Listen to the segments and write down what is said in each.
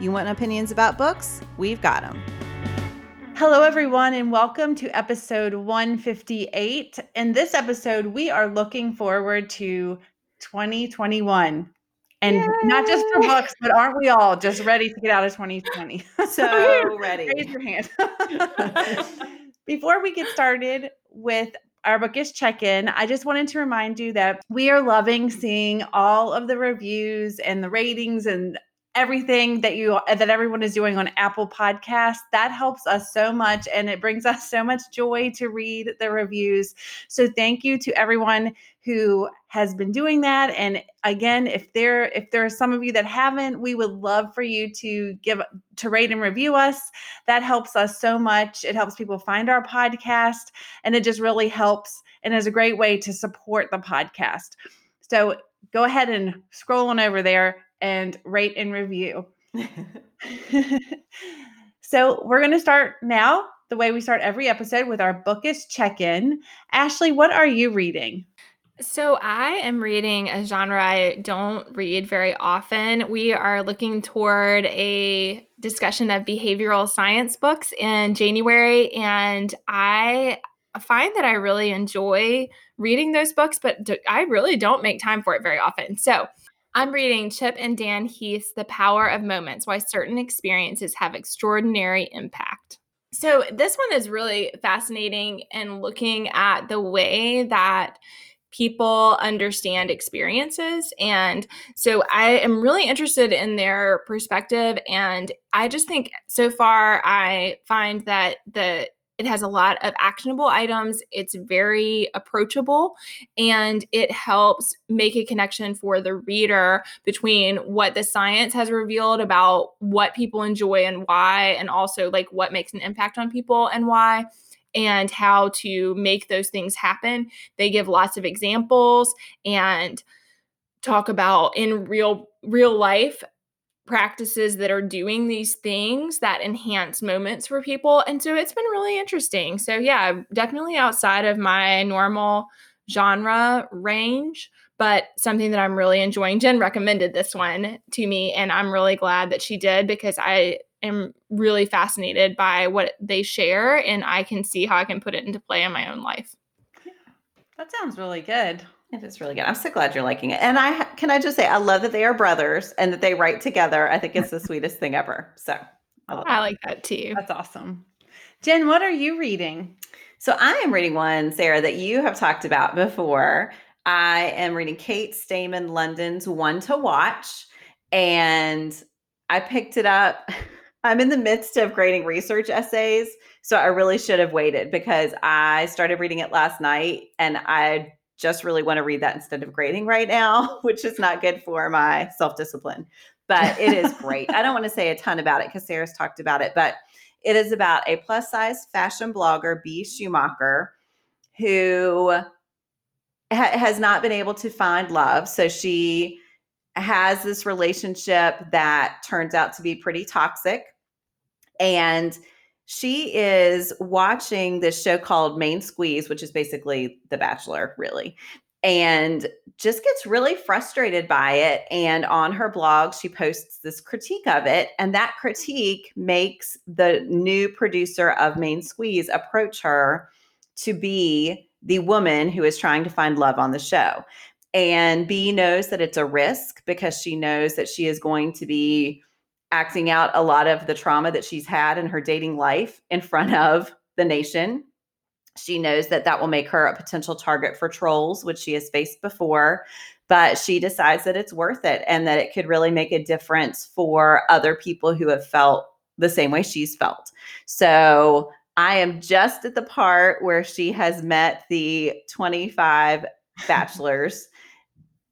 You want opinions about books? We've got them. Hello, everyone, and welcome to episode 158. In this episode, we are looking forward to 2021. And Yay! not just for books, but aren't we all just ready to get out of 2020? So ready. Raise your hand. Before we get started with our bookish check-in i just wanted to remind you that we are loving seeing all of the reviews and the ratings and everything that you that everyone is doing on Apple Podcasts. That helps us so much and it brings us so much joy to read the reviews. So thank you to everyone who has been doing that. And again if there if there are some of you that haven't we would love for you to give to rate and review us. That helps us so much. It helps people find our podcast and it just really helps and is a great way to support the podcast. So go ahead and scroll on over there and rate and review. so, we're going to start now the way we start every episode with our bookish check in. Ashley, what are you reading? So, I am reading a genre I don't read very often. We are looking toward a discussion of behavioral science books in January, and I find that I really enjoy reading those books, but I really don't make time for it very often. So, I'm reading Chip and Dan Heath's The Power of Moments Why Certain Experiences Have Extraordinary Impact. So, this one is really fascinating and looking at the way that people understand experiences. And so, I am really interested in their perspective. And I just think so far, I find that the it has a lot of actionable items. It's very approachable and it helps make a connection for the reader between what the science has revealed about what people enjoy and why, and also like what makes an impact on people and why and how to make those things happen. They give lots of examples and talk about in real real life practices that are doing these things that enhance moments for people. And so it's been really interesting. So, yeah, definitely outside of my normal genre range, but something that I'm really enjoying. Jen recommended this one to me, and I'm really glad that she did because I am really fascinated by what they share and I can see how I can put it into play in my own life. That sounds really good. It is really good. I'm so glad you're liking it. And I can I just say I love that they are brothers and that they write together. I think it's the sweetest thing ever. So I, I like that too. That's awesome. Jen, what are you reading? So I am reading one, Sarah, that you have talked about before. I am reading Kate Stayman London's One to Watch. And I picked it up. I'm in the midst of grading research essays. So I really should have waited because I started reading it last night and I just really want to read that instead of grading right now, which is not good for my self discipline. But it is great. I don't want to say a ton about it because Sarah's talked about it, but it is about a plus size fashion blogger, Bea. Schumacher, who ha- has not been able to find love. So she has this relationship that turns out to be pretty toxic. And she is watching this show called Main Squeeze, which is basically The Bachelor, really, and just gets really frustrated by it. And on her blog, she posts this critique of it. And that critique makes the new producer of Main Squeeze approach her to be the woman who is trying to find love on the show. And Bea knows that it's a risk because she knows that she is going to be acting out a lot of the trauma that she's had in her dating life in front of the nation. She knows that that will make her a potential target for trolls, which she has faced before, but she decides that it's worth it and that it could really make a difference for other people who have felt the same way she's felt. So I am just at the part where she has met the 25 bachelors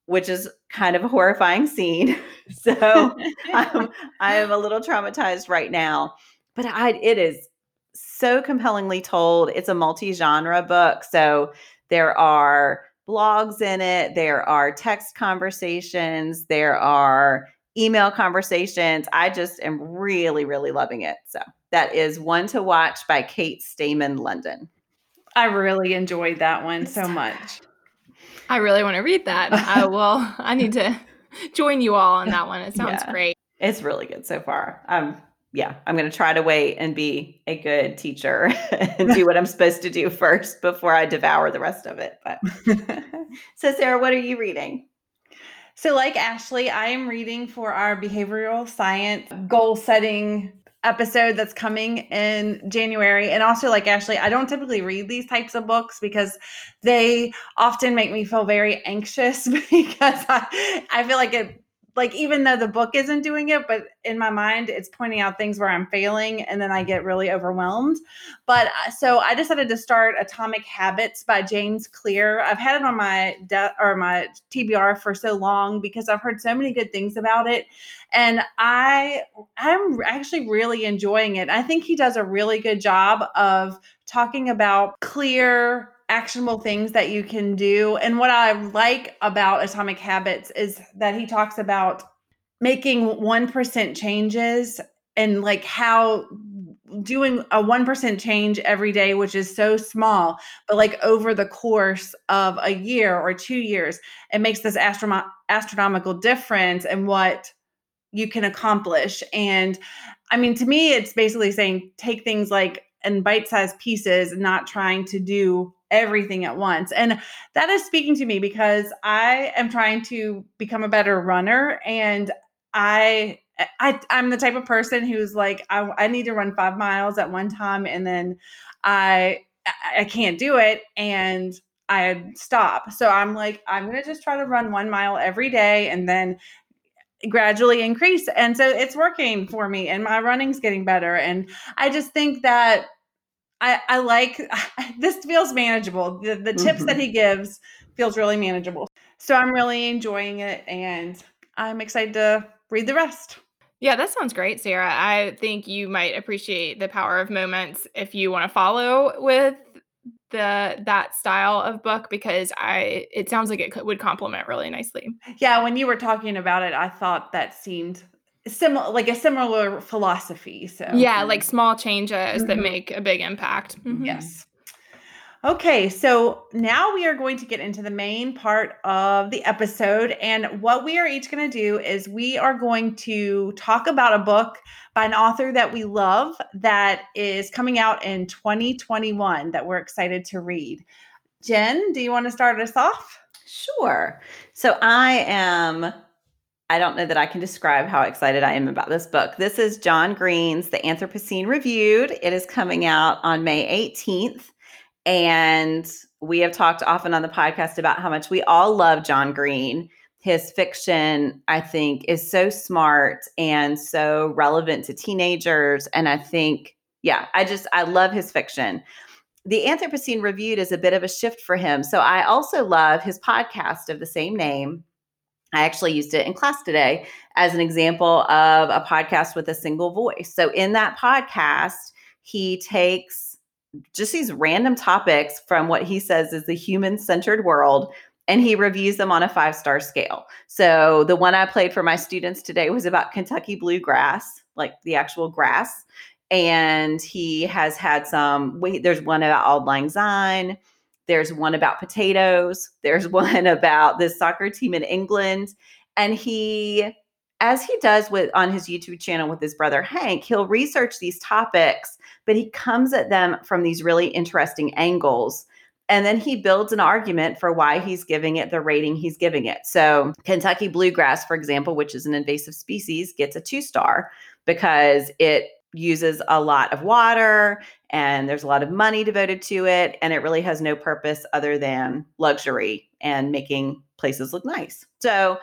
which is kind of a horrifying scene. so I'm, um, I am a little traumatized right now. but I it is so compellingly told. It's a multi-genre book, so there are blogs in it, there are text conversations, there are email conversations. I just am really, really loving it. So that is one to watch by Kate Stayman London. I really enjoyed that one so much. I really want to read that. I will. I need to join you all on that one. It sounds Yeah. great. It's really good so far. Um, yeah, I'm going to try to wait and be a good teacher and do what I'm supposed to do first before I devour the rest of it. But so, Sarah, what are you reading? So, like Ashley, I am reading for our behavioral science goal setting episode that's coming in January. And also, like Ashley, I don't typically read these types of books because they often make me feel very anxious because I, I feel like it. Like even though the book isn't doing it, but in my mind it's pointing out things where I'm failing, and then I get really overwhelmed. But uh, so I decided to start Atomic Habits by James Clear. I've had it on my de- or my TBR for so long because I've heard so many good things about it, and I I'm actually really enjoying it. I think he does a really good job of talking about clear actionable things that you can do. And what I like about Atomic Habits is that he talks about making 1% changes and like how doing a 1% change every day which is so small but like over the course of a year or 2 years it makes this astronom- astronomical difference in what you can accomplish and i mean to me it's basically saying take things like in bite-sized pieces not trying to do everything at once and that is speaking to me because i am trying to become a better runner and i I, I'm the type of person who's like, I, I need to run five miles at one time, and then I I can't do it, and I stop. So I'm like, I'm gonna just try to run one mile every day, and then gradually increase. And so it's working for me, and my running's getting better. And I just think that I, I like this feels manageable. The, the tips that Mhm. he gives feels really manageable. So I'm really enjoying it, and I'm excited to read the rest. Yeah, that sounds great, Sarah. I think you might appreciate the power of moments if you want to follow with the that style of book because I it sounds like it could, would complement really nicely. Yeah, when you were talking about it, I thought that seemed similar, like a similar philosophy. So Yeah, like small changes that Mhm. make a big impact. Mhm. yes. Okay, so now we are going to get into the main part of the episode. And what we are each going to do is we are going to talk about a book by an author that we love that is coming out in 2021 that we're excited to read. Jen, do you want to start us off? Sure. So I am, I don't know that I can describe how excited I am about this book. This is John Green's The Anthropocene Reviewed. It is coming out on May 18th. And we have talked often on the podcast about how much we all love John Green. His fiction, I think, is so smart and so relevant to teenagers. And I think, yeah, I just, I love his fiction the Anthropocene Reviewed is a bit of a shift for him. So I also love his podcast of the same name. I actually used it in class today as an example of a podcast with a single voice. So in that podcast, he takes just these random topics from what he says is the human centered world and he reviews them on a five star scale. So the one I played for my students today was about Kentucky bluegrass, like the actual grass and he has had some wait there's one about auld lang syne there's one about potatoes. There's one about this soccer team in england. And he as he does with on his youtube channel with his brother hank he'll research these topics but he comes at them from these really interesting angles. And then he builds an argument for why he's giving it the rating he's giving it. So kentucky bluegrass for example which is an invasive species gets a two star because it uses a lot of water and there's a lot of money devoted to it and it really has no purpose other than luxury and making places look nice. So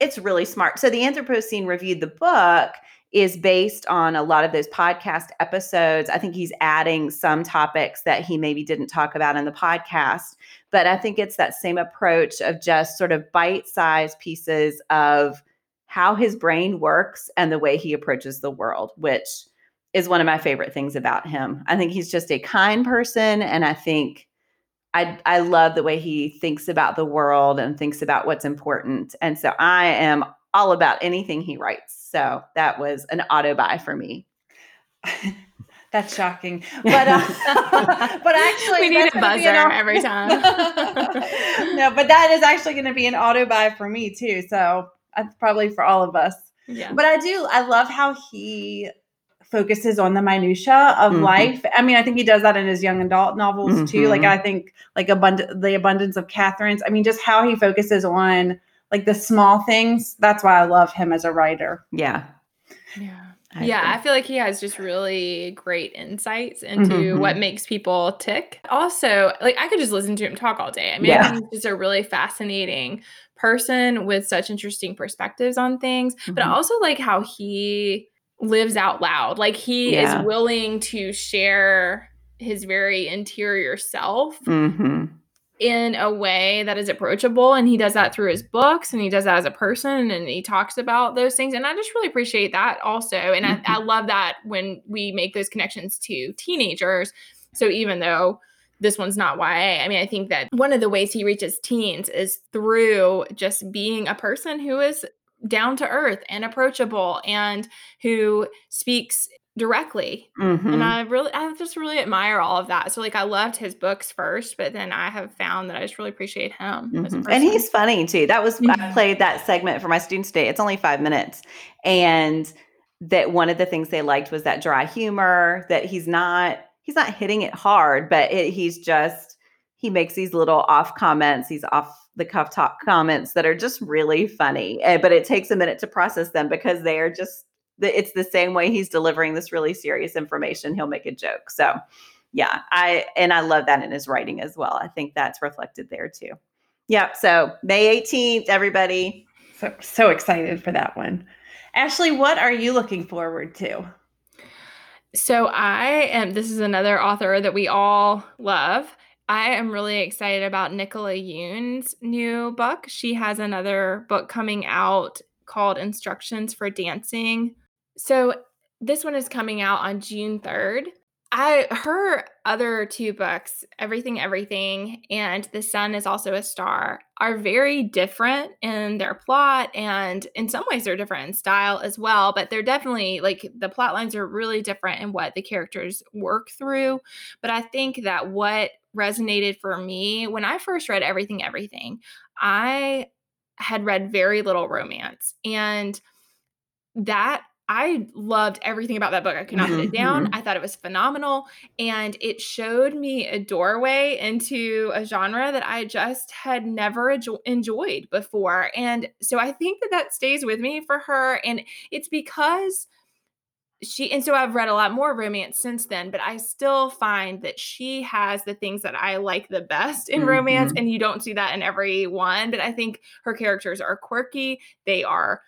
it's really smart. So the Anthropocene reviewed the book is based on a lot of those podcast episodes. I think he's adding some topics that he maybe didn't talk about in the podcast, but I think it's that same approach of just sort of bite-sized pieces of how his brain works and the way he approaches the world, which is one of my favorite things about him. I think he's just a kind person and I think I I love the way he thinks about the world and thinks about what's important. And so I am all about anything he writes. So that was an auto buy for me. That's shocking, but uh, but actually, we need a buzzer auto- every time. no, but that is actually going to be an auto buy for me too. So that's probably for all of us. Yeah. But I do. I love how he focuses on the minutia of mm-hmm. life. I mean, I think he does that in his young adult novels mm-hmm. too. Like mm-hmm. I think like abundant the abundance of Katherines. I mean, just how he focuses on like the small things. That's why I love him as a writer. Yeah. Yeah. I yeah, think. I feel like he has just really great insights into mm-hmm. what makes people tick. Also, like I could just listen to him talk all day. I mean, yeah. I think he's just a really fascinating person with such interesting perspectives on things, mm-hmm. but I also like how he lives out loud. Like he yeah. is willing to share his very interior self mm-hmm. in a way that is approachable. And he does that through his books and he does that as a person and he talks about those things. And I just really appreciate that also. And mm-hmm. I, I love that when we make those connections to teenagers. So even though this one's not YA. I mean, I think that one of the ways he reaches teens is through just being a person who is down to earth and approachable and who speaks directly. Mm-hmm. And I really I just really admire all of that. So like I loved his books first, but then I have found that I just really appreciate him. Mm-hmm. And he's funny too. That was. I played that segment for my students today. It's only 5 minutes. And that one of the things they liked was that dry humor that he's not he's not hitting it hard, but it, he's just he makes these little off comments, these off the cuff talk comments that are just really funny. Uh, but it takes a minute to process them because they are just it's the same way he's delivering this really serious information. He'll make a joke. So yeah, I and I love that in his writing as well. I think that's reflected there too. Yep. So May 18th, everybody. So so excited for that one. Ashley, what are you looking forward to? So I am this is another author that we all love. I am really excited about Nicola Yoon's new book. She has another book coming out called Instructions for Dancing. So this one is coming out on June 3rd. I her other two books, Everything Everything and The Sun is also a star, are very different in their plot and in some ways they're different in style as well, but they're definitely like the plot lines are really different in what the characters work through, but I think that what resonated for me when I first read Everything Everything, I had read very little romance and that I loved everything about that book. I could not put it down. Mm-hmm. I thought it was phenomenal. And it showed me a doorway into a genre that I just had never enjoyed before. And so I think that that stays with me for her. And it's because she, and so I've read a lot more romance since then, but I still find that she has the things that I like the best in mm-hmm. romance. And you don't see that in every one. But I think her characters are quirky, they are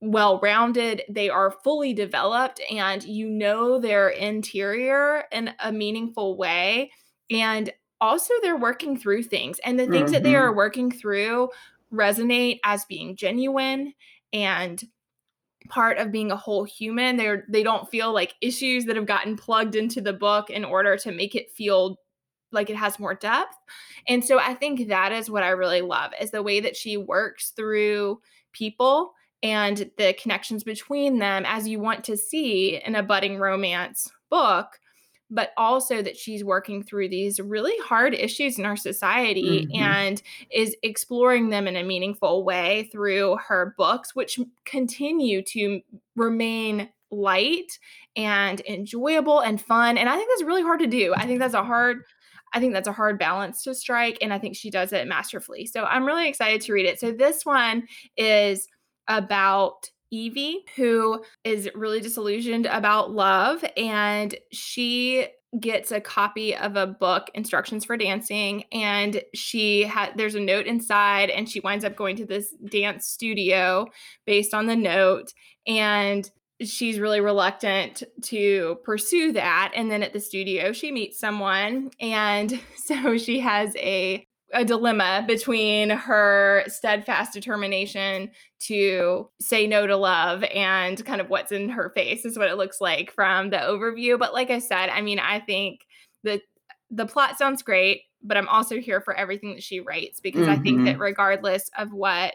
well rounded, they are fully developed, and you know their interior in a meaningful way. And also, they're working through things, and the things mm-hmm. that they mm-hmm. are working through resonate as being genuine and part of being a whole human they're they don't feel like issues that have gotten plugged into the book in order to make it feel like it has more depth. And so i think that is what i really love is the way that she works through people and the connections between them as you want to see in a budding romance book but also that she's working through these really hard issues in our society mm-hmm. and is exploring them in a meaningful way through her books which continue to remain light and enjoyable and fun and i think that's really hard to do i think that's a hard I think that's a hard balance to strike, and I think she does it masterfully. So I'm really excited to read it. So this one is about Evie, who is really disillusioned about love, and she gets a copy of a book instructions for dancing and she had there's a note inside and she winds up going to this dance studio based on the note and she's really reluctant to pursue that and then at the studio she meets someone and so she has a a dilemma between her steadfast determination to say no to love and kind of what's in her face is what it looks like from the overview. But like I said, I mean, I think the the plot sounds great, but I'm also here for everything that she writes because mm-hmm. I think that mm-hmm. regardless of what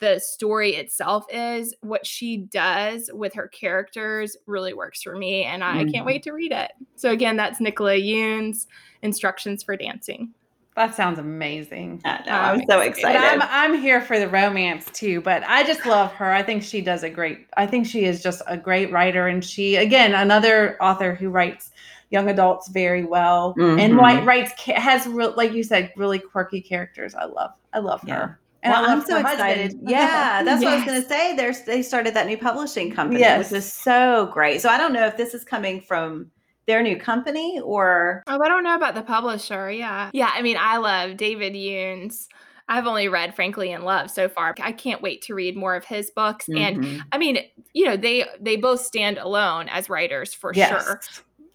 the story itself is, what she does with her characters really works for me. And I mm-hmm. can't wait to read it. So, again, that's Nicola Yoon's Instructions for Dancing. That sounds amazing. I know, I'm, I'm so excited. I'm, I'm here for the romance too, but I just love her. I think she does a great, I think she is just a great writer. And she, again, another author who writes young adults very well mm-hmm. and white writes, has, like you said, really quirky characters. I love, I love her. Yeah. And well, I'm so excited. Yeah, that's yes. what I was going to say. There's they started that new publishing company, yes. which is so great. So I don't know if this is coming from their new company or Oh, I don't know about the publisher. Yeah. Yeah, I mean, I love David Yoons. I've only read Frankly in Love so far. I can't wait to read more of his books. Mm-hmm. And I mean, you know, they they both stand alone as writers for yes. sure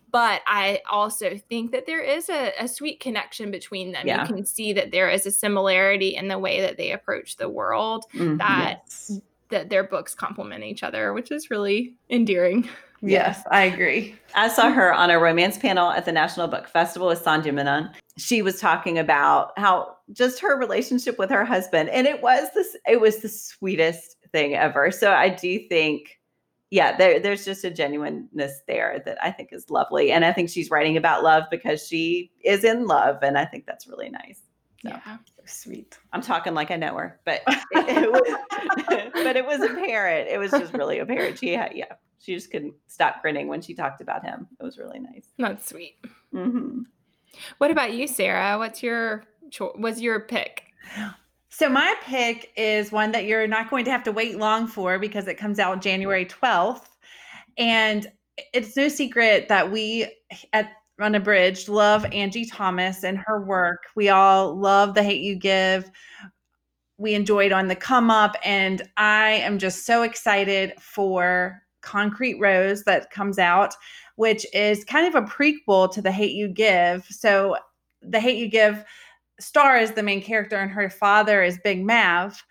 but I also think that there is a, a sweet connection between them. Yeah. You can see that there is a similarity in the way that they approach the world mm, that yes. that their books complement each other, which is really endearing. Yes, I agree. I saw her on a romance panel at the National Book Festival with Sandhya Menon. She was talking about how just her relationship with her husband, and it was this. It was the sweetest thing ever. So I do think yeah, there, there's just a genuineness there that I think is lovely. And I think she's writing about love because she is in love. And I think that's really nice. So, yeah. Sweet. I'm talking like I know her, but it, it was, but it was apparent. It was just really apparent. She had, yeah, she just couldn't stop grinning when she talked about him. It was really nice. That's sweet. Mm-hmm. What about you, Sarah? What's your, what's your pick? So my pick is one that you're not going to have to wait long for because it comes out January 12th. And it's no secret that we at Unabridged love Angie Thomas and her work. We all love The Hate You Give. We enjoyed On the Come Up. And I am just so excited for Concrete Rose that comes out, which is kind of a prequel to The Hate You Give. So The Hate You Give Starr is the main character, and her father is Big Mav.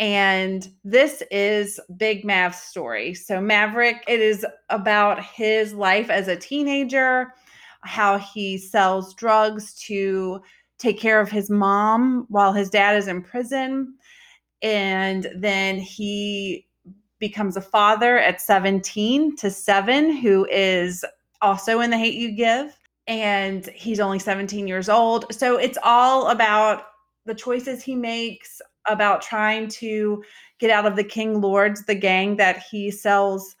And this is Big Mav's story. So, Maverick, it is about his life as a teenager, how he sells drugs to take care of his mom while his dad is in prison. And then he becomes a father at 17 to 7, who is also in The Hate You Give and he's only 17 years old. So it's all about the choices he makes, about trying to get out of the King Lords, the gang that he sells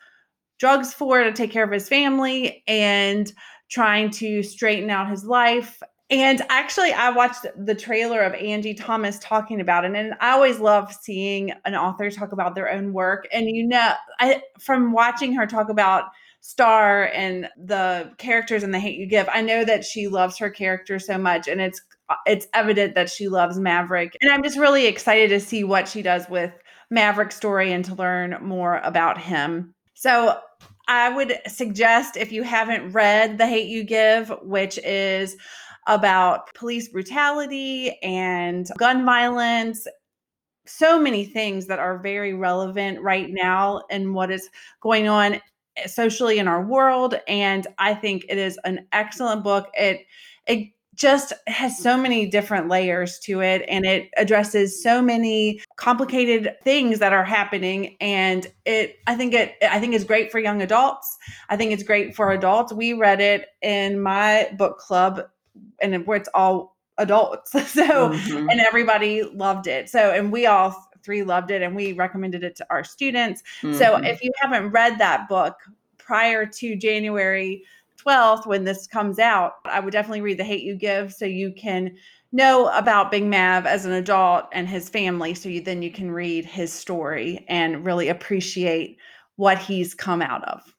drugs for to take care of his family, and trying to straighten out his life. And actually, I watched the trailer of Angie Thomas talking about it, and I always love seeing an author talk about their own work. And you know, I from watching her talk about Starr and the characters in The Hate You Give, I know that she loves her character so much, and it's it's evident that she loves Maverick. And I'm just really excited to see what she does with Maverick's story and to learn more about him. So I would suggest if you haven't read The Hate You Give, which is about police brutality and gun violence so many things that are very relevant right now and what is going on socially in our world. And i think it is an excellent book. It it just has so many different layers to it and it addresses so many complicated things that are happening and it i think it i think it's great for young adults i think it's great for adults we read it in my book club and where it's all adults so mm-hmm. and everybody loved it so and we all three loved it and we recommended it to our students. Mm-hmm. So if you haven't read that book prior to January 12th when this comes out, I would definitely read The Hate You Give so you can know about Big Mav as an adult and his family so you then you can read his story and really appreciate what he's come out of.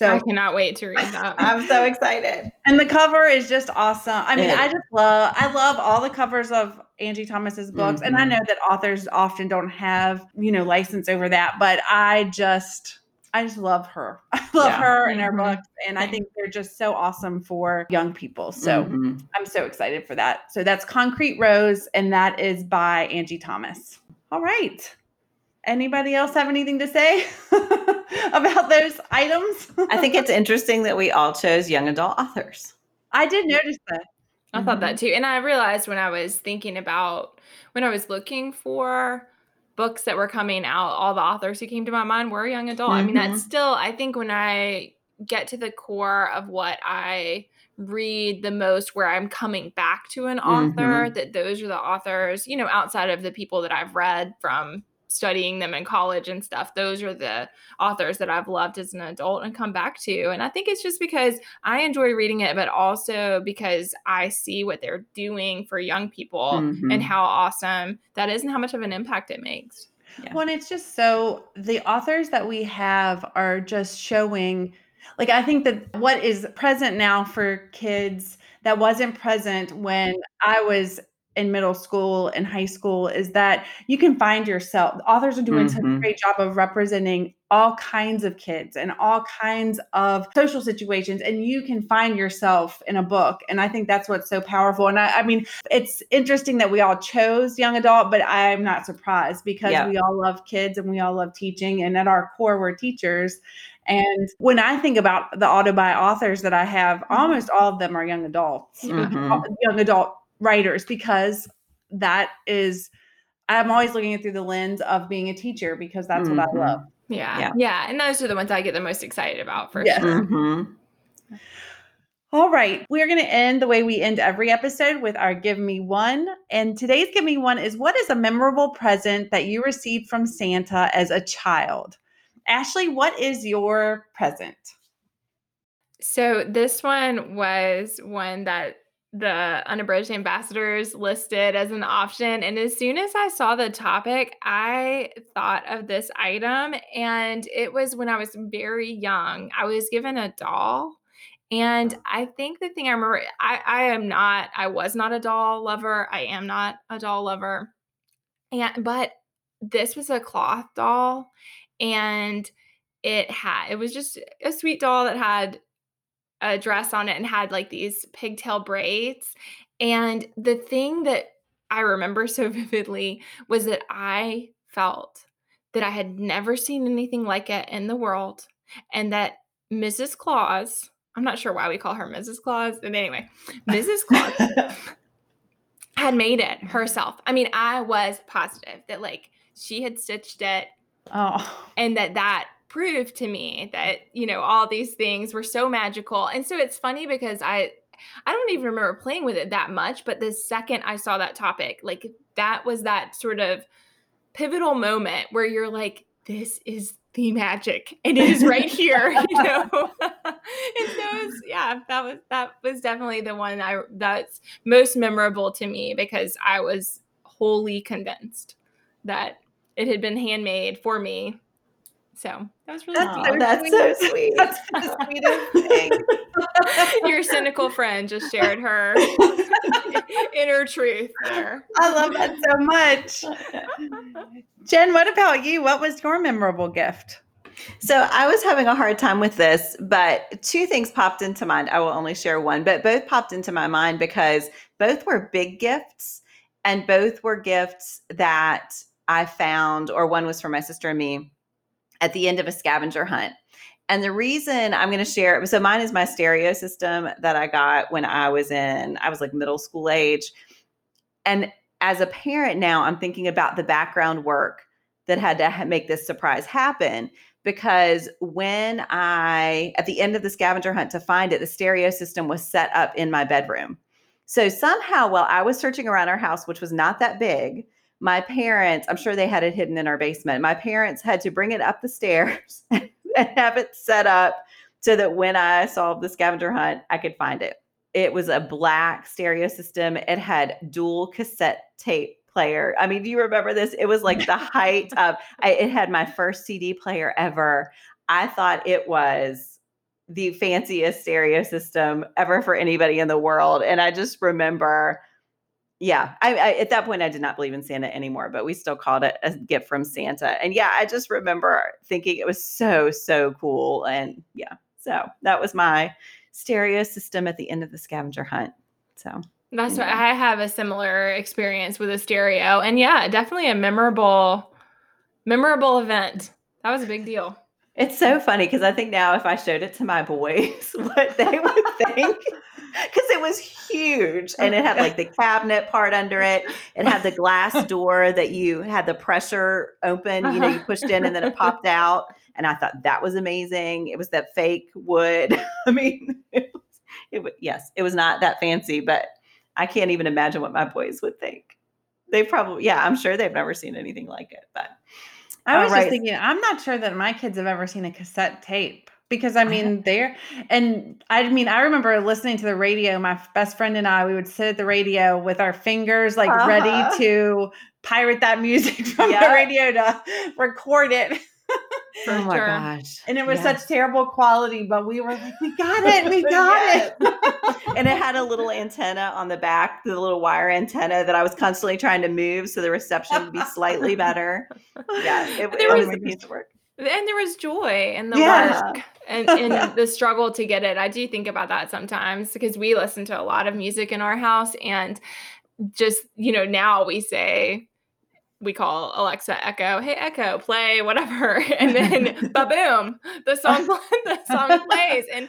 So I cannot wait to read that. I'm so excited. And the cover is just awesome. I mean, yeah. I just love I love all the covers of Angie Thomas's books. Mm-hmm. And I mm-hmm. know that authors often don't have, you know, license over that, but I just I just love her. I love Yeah. her and her Mhm. books, and I think they're just so awesome for young people. So Mhm. I'm so excited for that. So that's Concrete Rose, and that is by Angie Thomas. All right. Anybody else have anything to say about those items? I think it's interesting that we all chose young adult authors. I did notice that. I thought that too. And I realized when I was thinking about when I was looking for books that were coming out, all the authors who came to my mind were young adult. I mean, that's mm-hmm. still I think when I get to the core of what I read the most where I'm coming back to an author, mm-hmm. that those are the authors, you know, outside of the people that I've read from studying them in college and stuff. Those are the authors that I've loved as an adult and come back to. And I think it's just because I enjoy reading it, but also because I see what they're doing for young people Mhm. and how awesome that is and how much of an impact it makes. Yeah. Well, and it's just so the authors that we have are just showing, like, I think that what is present now for kids that wasn't present when I was in middle school and high school is that you can find yourself. Authors are doing such a Mhm. great job of representing all kinds of kids and all kinds of social situations, and you can find yourself in a book. And I think that's what's so powerful. And I, I mean, it's interesting that we all chose young adult, but I'm not surprised because Yeah. we all love kids and we all love teaching. And at our core, we're teachers. And when I think about the auto buy authors that I have, almost all of them are young adults, Mhm. young adult writers, because that is, I'm always looking at through the lens of being a teacher because that's what I Mhm. love. Yeah. Yeah. Yeah. And those are the ones I get the most excited about for Yeah. sure. Mhm. All right. We're going to end the way we end every episode with our Give Me One. And today's Give Me One is what is a memorable present that you received from Santa as a child? Ashley, what is your present? So this one was one that the unabridged ambassadors listed as an option. And as soon as I saw the topic, I thought of this item. And it was when I was very young. I was given a doll. And oh. I think the thing I remember, I, I am not, I was not a doll lover. I am not a doll lover. And but this was a cloth doll. And it had, it was just a sweet doll that had a dress on it and had like these pigtail braids. And the thing that I remember so vividly was that I felt that I had never seen anything like it in the world and that Mrs. Claus, I'm not sure why we call her Mrs. Claus, but anyway, Mrs. Claus had made it herself. I mean, I was positive that like she had stitched it Oh, and that that proved to me that you know all these things were so magical. And so it's funny because i i don't even remember playing with it that much but the second i saw that topic like that was that sort of pivotal moment where you're like this is the magic and it is right here you know? And so it's, yeah that was that was definitely the one i that's most memorable to me because i was wholly convinced that it had been handmade for me so that was really That's sweet. Oh, that's so sweet. sweet. that's the sweetest thing. Your cynical friend just shared her inner truth there. I love that so much. Jen, what about you? What was your memorable gift? So I was having a hard time with this, but two things popped into mind. I will only share one, but both popped into my mind because both were big gifts and both were gifts that I found, or one was for my sister and me at the end of a scavenger hunt. And the reason I'm going to share it, so mine is my stereo system that I got when I was in, I was like middle school age. And as a parent now, I'm thinking about the background work that had to make this surprise happen because when I, at the end of the scavenger hunt to find it, the stereo system was set up in my bedroom. So somehow, while I was searching around our house, which was not that big, my parents, I'm sure they had it hidden in our basement. My parents had to bring it up the stairs and have it set up so that when I solved the scavenger hunt, I could find it. It was a black stereo system. It had dual cassette tape player. I mean, do you remember this? It was like the height of I, it had my first CD player ever. I thought it was the fanciest stereo system ever for anybody in the world. And I just remember yeah, I, I, at that point I did not believe in Santa anymore, but we still called it a gift from Santa. And yeah, I just remember thinking it was so so cool. And yeah, so that was my stereo system at the end of the scavenger hunt. So that's what I have a similar experience with a stereo, and yeah, definitely a memorable, memorable event. That was a big deal. It's so funny because I think now if I showed it to my boys, what they would think because it was huge and it had like the cabinet part under it. It had the glass door that you had the pressure open, you know, you uh-huh. pushed in and then it popped out. And I thought that was amazing. It was that fake wood. I mean, it was, it was, yes, it was not that fancy, but I can't even imagine what my boys would think. They probably, yeah, I'm sure they've never seen anything like it, but. I was right. just thinking, I'm not sure that my kids have ever seen a cassette tape because I mean they're and I mean I remember listening to the radio. My best friend and I we would sit at the radio with our fingers like uh-huh. ready to pirate that music from the radio to record it. oh my gosh. And it was yes. such terrible quality, but we were like, we got it, we got it. and it had a little antenna on the back, the little wire antenna that I was constantly trying to move so the reception would be slightly better. Yeah, it, there it was, was work. And there was joy in the yeah. work and in the struggle to get it. I do think about that sometimes because we listen to a lot of music in our house and just, you know, now we say we call Alexa Echo, hey Echo, play whatever. And then boom, the song the song plays. And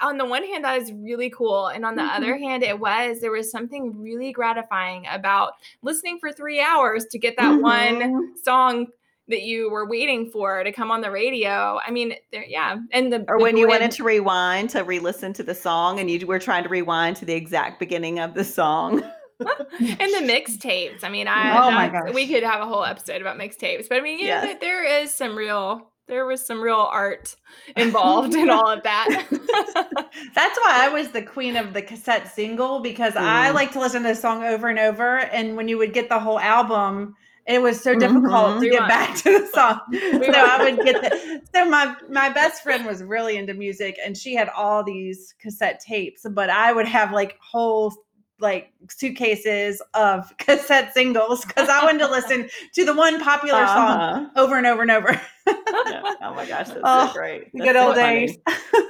on the one hand, that is really cool. And on the mm-hmm. other hand, it was, there was something really gratifying about listening for three hours to get that mm-hmm. one song that you were waiting for to come on the radio. I mean, there, yeah. And the or when you wanted to rewind to re-listen to the song, and you were trying to rewind to the exact beginning of the song. and the mixtapes. I mean, I oh my gosh. we could have a whole episode about mixtapes, but I mean, yeah, yes. there is some real there was some real art involved in all of that. That's why I was the queen of the cassette single because mm. I like to listen to a song over and over. And when you would get the whole album, it was so difficult mm-hmm. to get back to the song. so I would get the so my my best friend was really into music and she had all these cassette tapes, but I would have like whole like suitcases of cassette singles because I wanted to listen to the one popular uh-huh. song over and over and over. yeah. Oh my gosh, that's oh, so great. That's good old so days.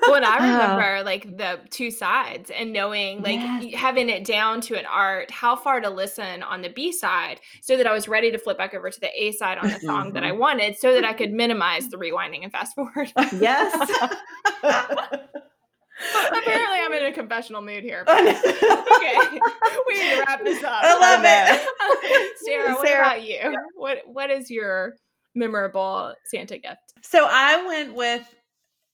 well, and I remember uh, like the two sides and knowing like yes. having it down to an art, how far to listen on the B side so that I was ready to flip back over to the A side on the song that I mm-hmm. wanted so that I could minimize the rewinding and fast forward. yes. Apparently, I'm in a confessional mood here. okay, we need to wrap this up. I love it, Sarah. What Sarah, about you? What What is your memorable Santa gift? So I went with.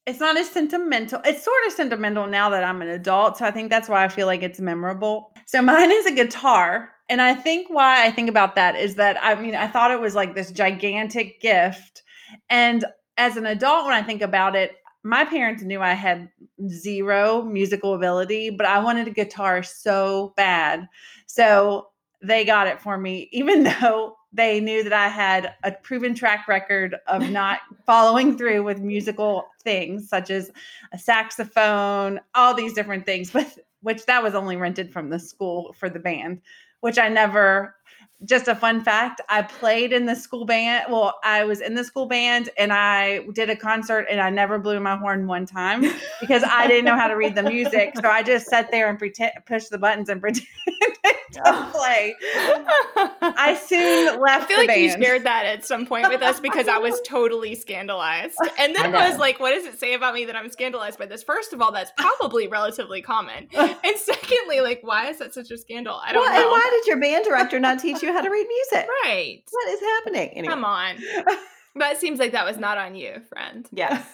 It's not as sentimental. It's sort of sentimental now that I'm an adult. So I think that's why I feel like it's memorable. So mine is a guitar. And I think why I think about that is that I mean, I thought it was like this gigantic gift. And as an adult, when I think about it, my parents knew I had zero musical ability, but I wanted a guitar so bad. So they got it for me, even though they knew that I had a proven track record of not following through with musical things such as a saxophone, all these different things, but which that was only rented from the school for the band, which I never just a fun fact i played in the school band well i was in the school band and i did a concert and i never blew my horn one time because i didn't know how to read the music. So i just sat there and pretend push the buttons and pretend to play i soon left i feel like band. you shared that at some point with us because i was totally scandalized and then was like what does it say about me that i'm scandalized by this first of all that's probably relatively common and secondly like why is that such a scandal i don't well, know and why did your band director not teach you how to read music. Right. What is happening? Anyway. Come on. But it seems like that was not on you, friend. Yes.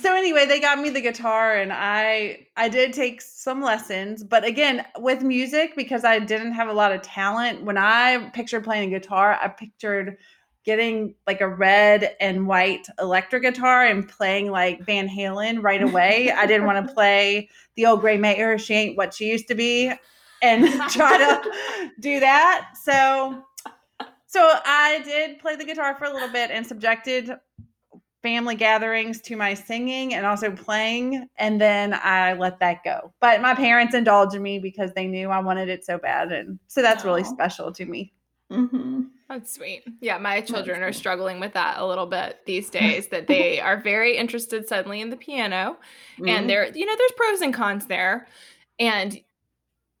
So anyway, they got me the guitar and I I did take some lessons, but again, with music because I didn't have a lot of talent, when I pictured playing a guitar, I pictured getting like a red and white electric guitar and playing like Van Halen right away. I didn't want to play the old gray mare. She ain't what she used to be and try to do that. So so I did play the guitar for a little bit and subjected family gatherings to my singing and also playing, and then I let that go. But my parents indulged me because they knew I wanted it so bad, and so that's really Aw. special to me. Mm-hmm. That's sweet. Yeah, my children are struggling with that a little bit these days. That they are very interested suddenly in the piano, Mm-hmm. and there, you know, there's pros and cons there, and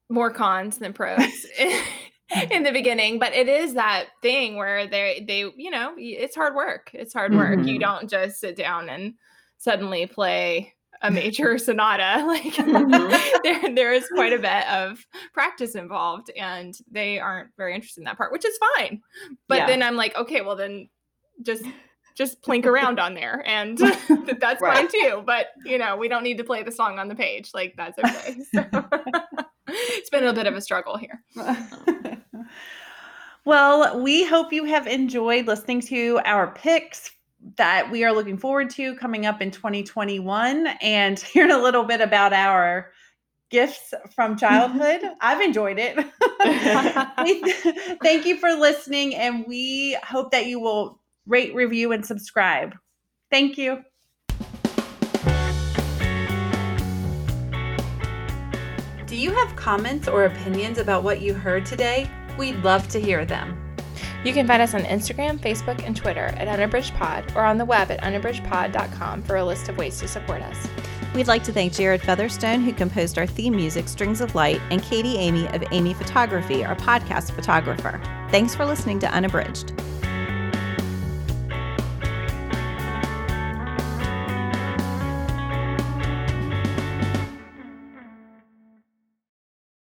more cons than pros in the beginning. But it is that thing where they, they, you know, it's hard work. It's hard work. You Mhm. don't just sit down and suddenly play a major sonata. Like Mhm. there, there is quite a bit of practice involved, and they aren't very interested in that part, which is fine. But Yeah. then I'm like, okay, well then just just plink around on there and that's fine too but you know we don't need to play the song on the page like that's okay so it's been a bit of a struggle here well, we hope you have enjoyed listening to our picks that we are looking forward to coming up in 2021 and hearing a little bit about our gifts from childhood. I've enjoyed it. Thank you for listening, and we hope that you will rate, review, and subscribe. Thank you. Do you have comments or opinions about what you heard today? We'd love to hear them. you can find us on instagram facebook and twitter at unabridged pod or on the web at unabridgedpod.com for a list of ways to support us We'd like to thank Jared Featherstone, who composed our theme music, Strings of Light, and Katie Amy of Amy Photography, our podcast photographer. Thanks for listening to Unabridged.